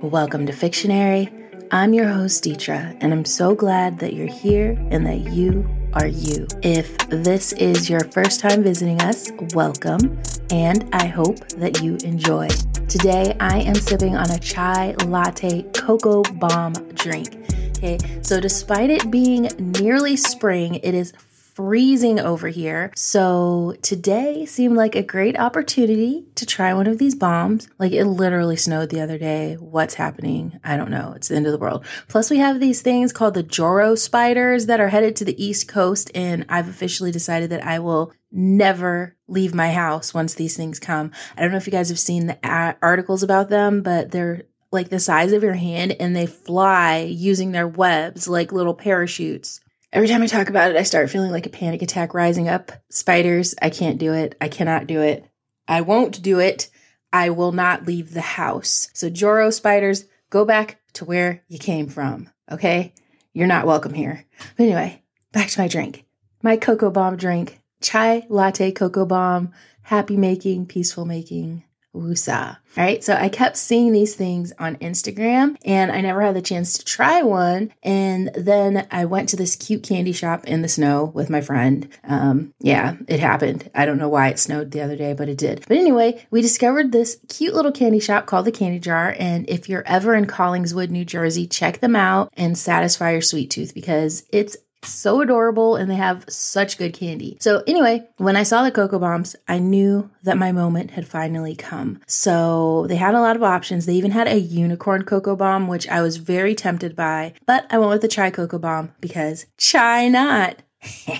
Welcome to Fictionary. I'm your host, Deetra, and I'm so glad that you're here and that you are you. If this is your first time visiting us, welcome, and I hope that you enjoy. Today, I am sipping on a chai latte cocoa bomb drink. Okay, so despite it being nearly spring, it is freezing over here. So today seemed like a great opportunity to try one of these bombs. Like it literally snowed the other day. What's happening? I don't know. It's the end of the world. Plus, we have these things called the Joro spiders that are headed to the East Coast, and I've officially decided that I will never leave my house once these things come. I don't know if you guys have seen the articles about them, but they're like the size of your hand and they fly using their webs like little parachutes. Every time I talk about it, I start feeling like a panic attack rising up. Spiders, I can't do it. I cannot do it. I won't do it. I will not leave the house. So, Joro spiders, go back to where you came from. Okay? You're not welcome here. But anyway, back to my drink. My cocoa bomb drink. Chai latte cocoa bomb. Happy making, peaceful making. Wusa. All right. So I kept seeing these things on Instagram and I never had the chance to try one. And then I went to this cute candy shop in the snow with my friend. Um, yeah, it happened. I don't know why it snowed the other day, but it did. But anyway, we discovered this cute little candy shop called the Candy Jar. And if you're ever in Collingswood, New Jersey, check them out and satisfy your sweet tooth because it's so adorable and they have such good candy. So, anyway, when I saw the Cocoa Bombs, I knew that my moment had finally come. So, they had a lot of options. They even had a unicorn Cocoa Bomb, which I was very tempted by, but I went with the chai Cocoa Bomb because chai not.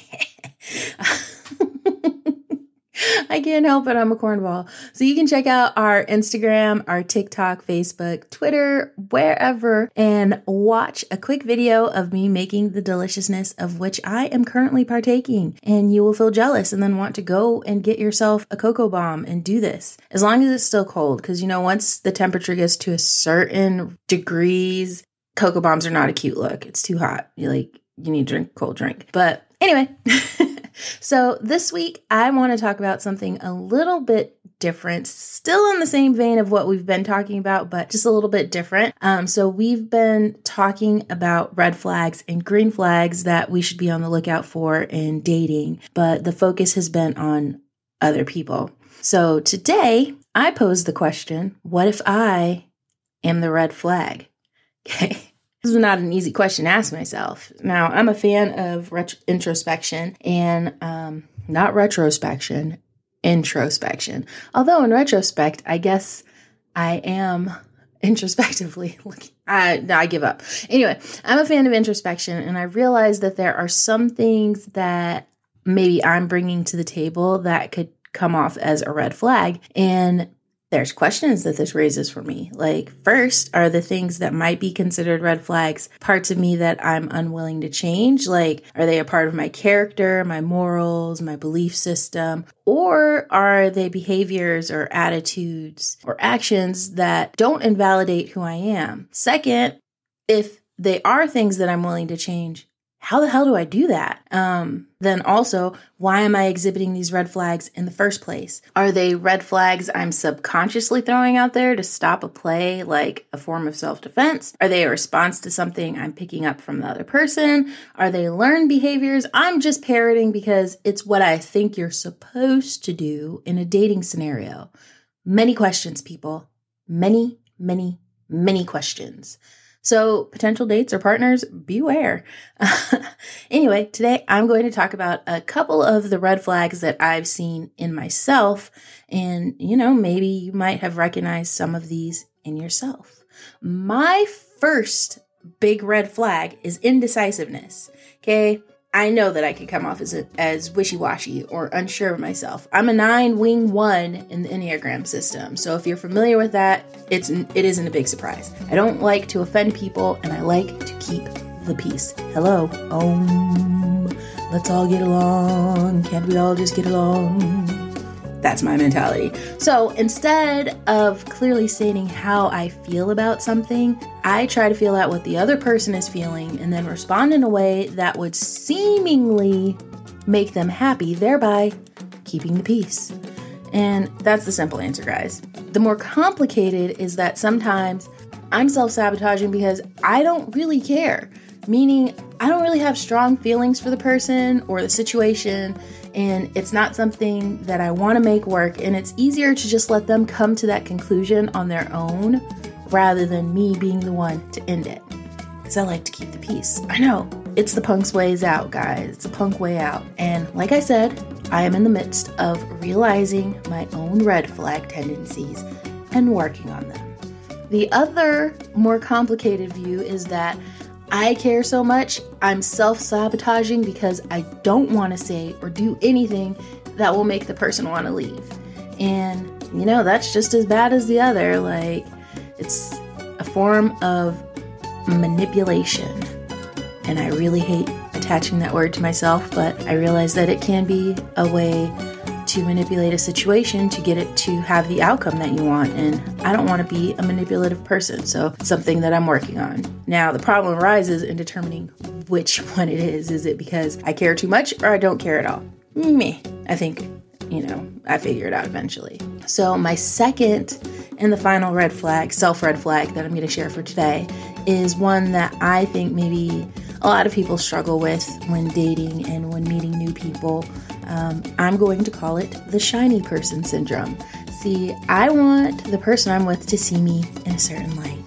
I can't help it. I'm a cornball. So you can check out our Instagram, our TikTok, Facebook, Twitter, wherever, and watch a quick video of me making the deliciousness of which I am currently partaking. And you will feel jealous and then want to go and get yourself a cocoa bomb and do this as long as it's still cold. Because, you know, once the temperature gets to a certain degrees, cocoa bombs are not a cute look. It's too hot. You like, you need to drink cold drink. But anyway. So, this week, I want to talk about something a little bit different, still in the same vein of what we've been talking about, but just a little bit different. Um, so, we've been talking about red flags and green flags that we should be on the lookout for in dating, but the focus has been on other people. So, today, I pose the question what if I am the red flag? Okay. This is not an easy question to ask myself. Now, I'm a fan of ret- introspection and um, not retrospection, introspection. Although, in retrospect, I guess I am introspectively looking. I, I give up. Anyway, I'm a fan of introspection, and I realize that there are some things that maybe I'm bringing to the table that could come off as a red flag. And there's questions that this raises for me. Like, first, are the things that might be considered red flags parts of me that I'm unwilling to change? Like, are they a part of my character, my morals, my belief system? Or are they behaviors or attitudes or actions that don't invalidate who I am? Second, if they are things that I'm willing to change, how the hell do I do that? Um, then also, why am I exhibiting these red flags in the first place? Are they red flags I'm subconsciously throwing out there to stop a play like a form of self defense? Are they a response to something I'm picking up from the other person? Are they learned behaviors I'm just parroting because it's what I think you're supposed to do in a dating scenario? Many questions, people. Many, many, many questions. So, potential dates or partners, beware. anyway, today I'm going to talk about a couple of the red flags that I've seen in myself. And, you know, maybe you might have recognized some of these in yourself. My first big red flag is indecisiveness. Okay. I know that I could come off as a, as wishy-washy or unsure of myself. I'm a 9 wing 1 in the Enneagram system. So if you're familiar with that, it's it isn't a big surprise. I don't like to offend people and I like to keep the peace. Hello. Let's all get along. Can't we all just get along? That's my mentality. So instead of clearly stating how I feel about something, I try to feel out what the other person is feeling and then respond in a way that would seemingly make them happy, thereby keeping the peace. And that's the simple answer, guys. The more complicated is that sometimes I'm self sabotaging because I don't really care, meaning I don't really have strong feelings for the person or the situation, and it's not something that I want to make work. And it's easier to just let them come to that conclusion on their own rather than me being the one to end it. Because I like to keep the peace. I know, it's the punk's ways out, guys. It's a punk way out. And like I said, I am in the midst of realizing my own red flag tendencies and working on them. The other, more complicated view is that I care so much, I'm self sabotaging because I don't want to say or do anything that will make the person want to leave. And, you know, that's just as bad as the other. Like, it's a form of manipulation. And I really hate attaching that word to myself, but I realize that it can be a way to manipulate a situation to get it to have the outcome that you want. And I don't want to be a manipulative person. So, something that I'm working on. Now, the problem arises in determining which one it is. Is it because I care too much or I don't care at all? Me. I think, you know, I figure it out eventually. So, my second and the final red flag, self red flag that I'm going to share for today, is one that I think maybe a lot of people struggle with when dating and when meeting new people. Um, I'm going to call it the shiny person syndrome. See, I want the person I'm with to see me in a certain light.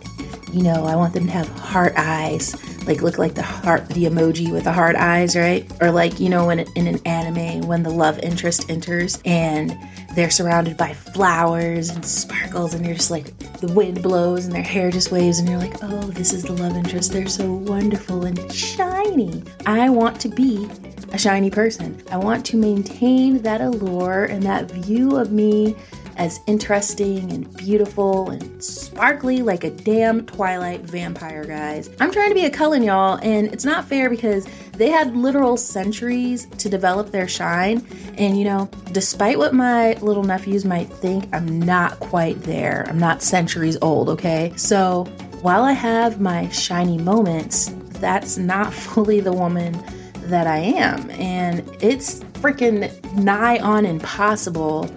You know, I want them to have heart eyes, like look like the heart, the emoji with the heart eyes, right? Or like, you know, when in an anime, when the love interest enters and they're surrounded by flowers and sparkles, and you're just like, the wind blows and their hair just waves, and you're like, oh, this is the love interest. They're so wonderful and shiny. I want to be a shiny person. I want to maintain that allure and that view of me as interesting and beautiful and sparkly like a damn Twilight vampire, guys. I'm trying to be a Cullen, y'all, and it's not fair because they had literal centuries to develop their shine. And you know, despite what my little nephews might think, I'm not quite there. I'm not centuries old, okay? So while I have my shiny moments, that's not fully the woman that I am. And it's freaking nigh on impossible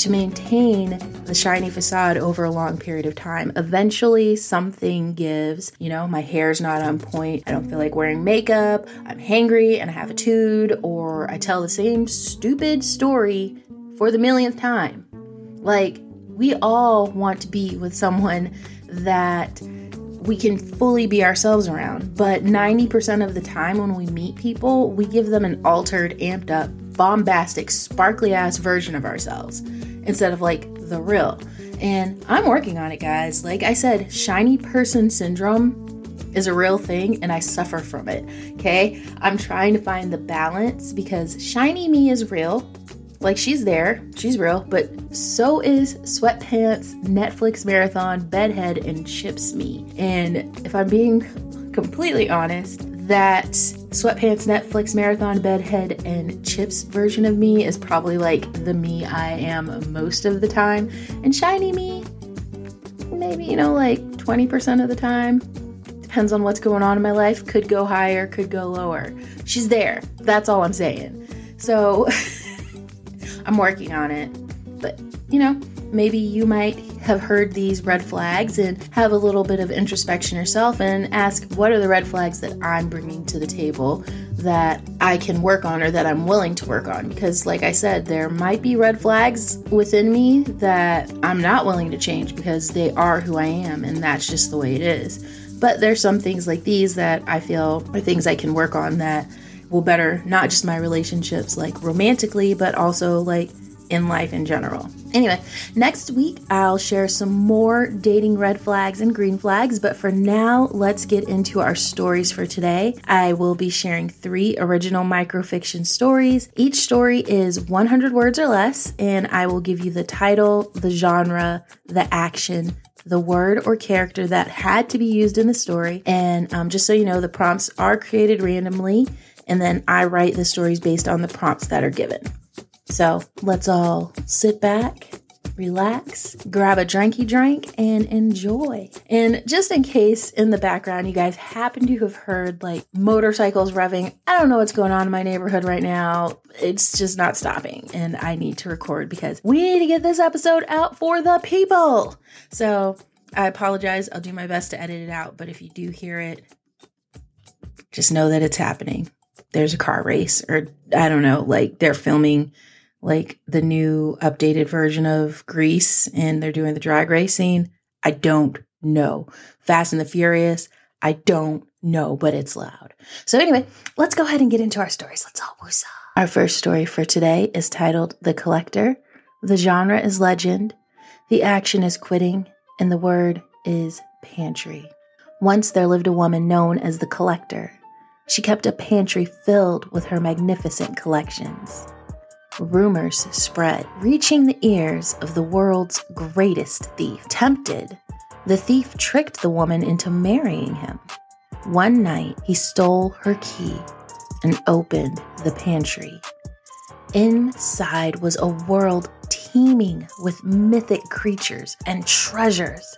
to maintain the shiny facade over a long period of time. Eventually, something gives. You know, my hair's not on point. I don't feel like wearing makeup. I'm hangry and I have a tood, or I tell the same stupid story for the millionth time. Like, we all want to be with someone that we can fully be ourselves around. But 90% of the time when we meet people, we give them an altered, amped up, bombastic, sparkly ass version of ourselves instead of like the real. And I'm working on it, guys. Like I said, shiny person syndrome is a real thing and I suffer from it. Okay? I'm trying to find the balance because shiny me is real. Like she's there, she's real, but so is sweatpants, Netflix marathon, bedhead, and chips me. And if I'm being completely honest, that sweatpants, Netflix marathon, bedhead, and chips version of me is probably like the me I am most of the time. And shiny me, maybe, you know, like 20% of the time. Depends on what's going on in my life. Could go higher, could go lower. She's there. That's all I'm saying. So I'm working on it. But, you know, maybe you might have heard these red flags and have a little bit of introspection yourself and ask what are the red flags that I'm bringing to the table that I can work on or that I'm willing to work on. Because, like I said, there might be red flags within me that I'm not willing to change because they are who I am and that's just the way it is. But there's some things like these that I feel are things I can work on that will better not just my relationships like romantically, but also like in life in general. Anyway, next week I'll share some more dating red flags and green flags, but for now, let's get into our stories for today. I will be sharing three original microfiction stories. Each story is 100 words or less, and I will give you the title, the genre, the action, the word or character that had to be used in the story. And um, just so you know, the prompts are created randomly, and then I write the stories based on the prompts that are given. So let's all sit back, relax, grab a drinky drink, and enjoy. And just in case in the background you guys happen to have heard like motorcycles revving, I don't know what's going on in my neighborhood right now. It's just not stopping, and I need to record because we need to get this episode out for the people. So I apologize. I'll do my best to edit it out, but if you do hear it, just know that it's happening. There's a car race, or I don't know, like they're filming like the new updated version of Grease and they're doing the drag racing. I don't know. Fast and the Furious. I don't know, but it's loud. So anyway, let's go ahead and get into our stories. Let's all woosah. Our first story for today is titled The Collector. The genre is legend. The action is quitting, and the word is pantry. Once there lived a woman known as the Collector. She kept a pantry filled with her magnificent collections rumors spread, reaching the ears of the world's greatest thief. Tempted, the thief tricked the woman into marrying him. One night, he stole her key and opened the pantry. Inside was a world teeming with mythic creatures and treasures.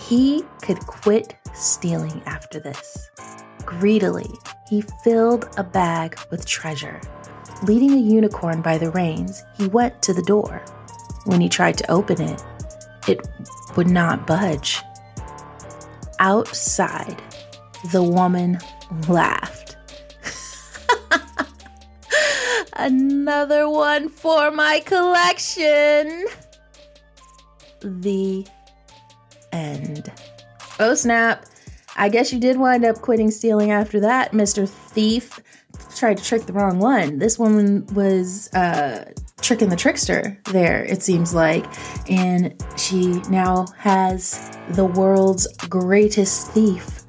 He could quit stealing after this. Greedily, he filled a bag with treasure Leading a unicorn by the reins, he went to the door. When he tried to open it, it would not budge. Outside, the woman laughed. Another one for my collection. The end. Oh, snap. I guess you did wind up quitting stealing after that, Mr. Thief tried to trick the wrong one. This woman was uh, tricking the trickster there, it seems like. And she now has the world's greatest thief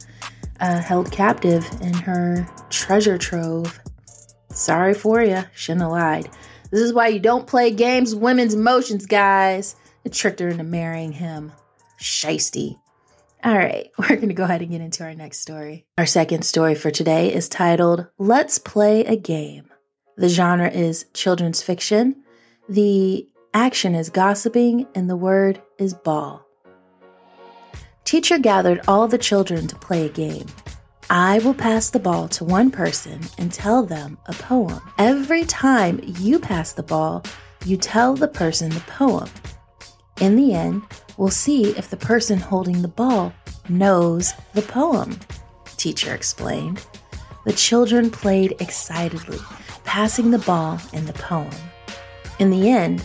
uh, held captive in her treasure trove. Sorry for you, shouldn't have lied. This is why you don't play games women's emotions, guys. It tricked her into marrying him. Shisty. All right, we're going to go ahead and get into our next story. Our second story for today is titled Let's Play a Game. The genre is children's fiction, the action is gossiping, and the word is ball. Teacher gathered all the children to play a game. I will pass the ball to one person and tell them a poem. Every time you pass the ball, you tell the person the poem. In the end, we'll see if the person holding the ball knows the poem, teacher explained. The children played excitedly, passing the ball and the poem. In the end,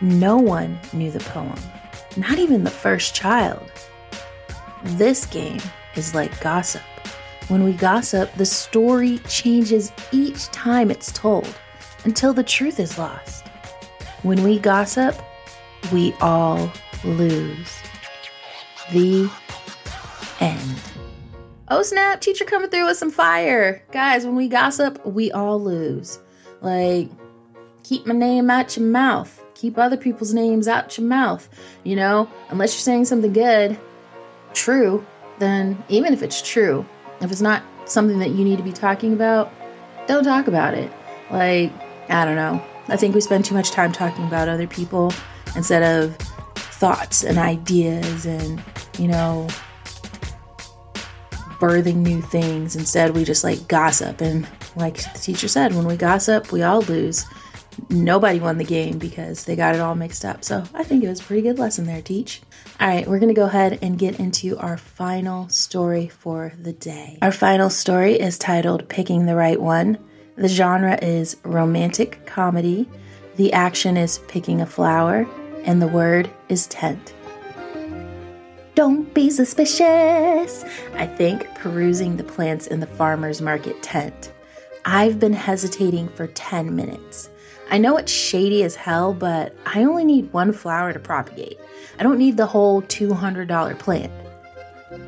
no one knew the poem, not even the first child. This game is like gossip. When we gossip, the story changes each time it's told until the truth is lost. When we gossip, we all lose. The end. Oh snap, teacher coming through with some fire. Guys, when we gossip, we all lose. Like, keep my name out your mouth. Keep other people's names out your mouth. You know, unless you're saying something good, true, then even if it's true, if it's not something that you need to be talking about, don't talk about it. Like, I don't know. I think we spend too much time talking about other people instead of thoughts and ideas and, you know, birthing new things. Instead, we just like gossip. And like the teacher said, when we gossip, we all lose. Nobody won the game because they got it all mixed up. So I think it was a pretty good lesson there, teach. All right, we're going to go ahead and get into our final story for the day. Our final story is titled Picking the Right One. The genre is romantic comedy. The action is picking a flower and the word is tent. Don't be suspicious. I think perusing the plants in the farmer's market tent. I've been hesitating for 10 minutes. I know it's shady as hell, but I only need one flower to propagate. I don't need the whole $200 plant.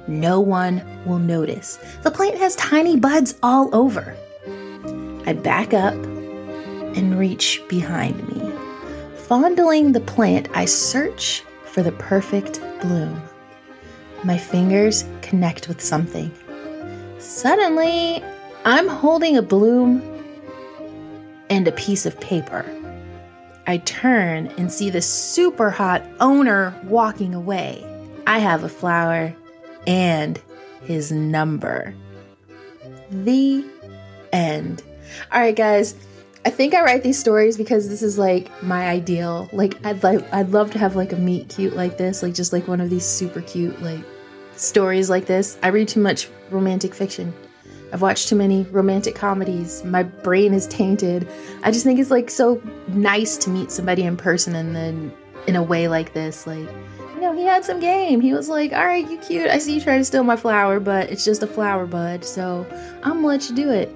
No one will notice. The plant has tiny buds all over. I back up and reach behind me. Fondling the plant, I search for the perfect bloom. My fingers connect with something. Suddenly, I'm holding a bloom and a piece of paper. I turn and see the super hot owner walking away. I have a flower and his number. The end. All right, guys. I think I write these stories because this is like my ideal. Like I'd like I'd love to have like a meet cute like this, like just like one of these super cute like stories like this. I read too much romantic fiction. I've watched too many romantic comedies. My brain is tainted. I just think it's like so nice to meet somebody in person and then in a way like this, like you know, he had some game. He was like, "All right, you cute. I see you trying to steal my flower, but it's just a flower bud, so I'm gonna let you do it."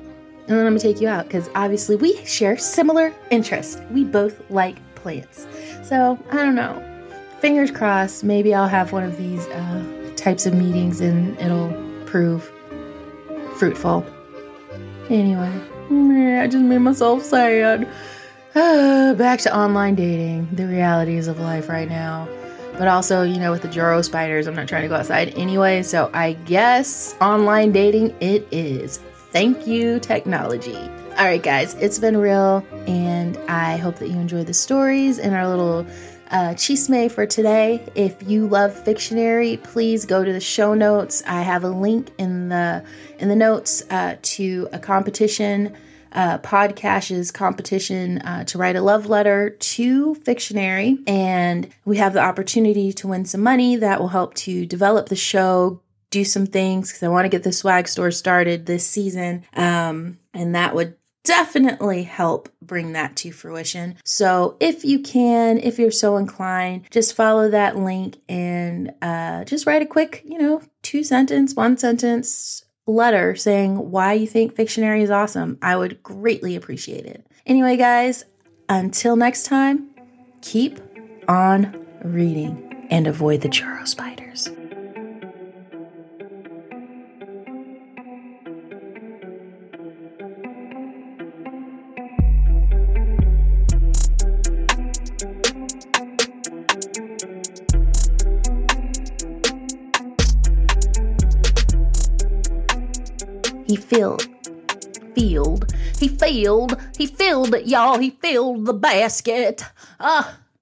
And then I'm gonna take you out because obviously we share similar interests. We both like plants. So I don't know. Fingers crossed, maybe I'll have one of these uh, types of meetings and it'll prove fruitful. Anyway, I just made myself sad. back to online dating, the realities of life right now. But also, you know, with the Joro spiders, I'm not trying to go outside anyway. So I guess online dating it is. Thank you, technology. All right, guys, it's been real, and I hope that you enjoyed the stories and our little uh, chisme for today. If you love Fictionary, please go to the show notes. I have a link in the in the notes uh, to a competition, uh, Podcash's competition uh, to write a love letter to Fictionary, and we have the opportunity to win some money that will help to develop the show, do some things because I want to get the swag store started this season. Um, and that would definitely help bring that to fruition. So if you can, if you're so inclined, just follow that link and uh, just write a quick, you know, two sentence, one sentence letter saying why you think Fictionary is awesome. I would greatly appreciate it. Anyway, guys, until next time, keep on reading and avoid the Joro spiders. Filled, filled, he filled, he filled it, y'all. He filled the basket. Ah. Uh,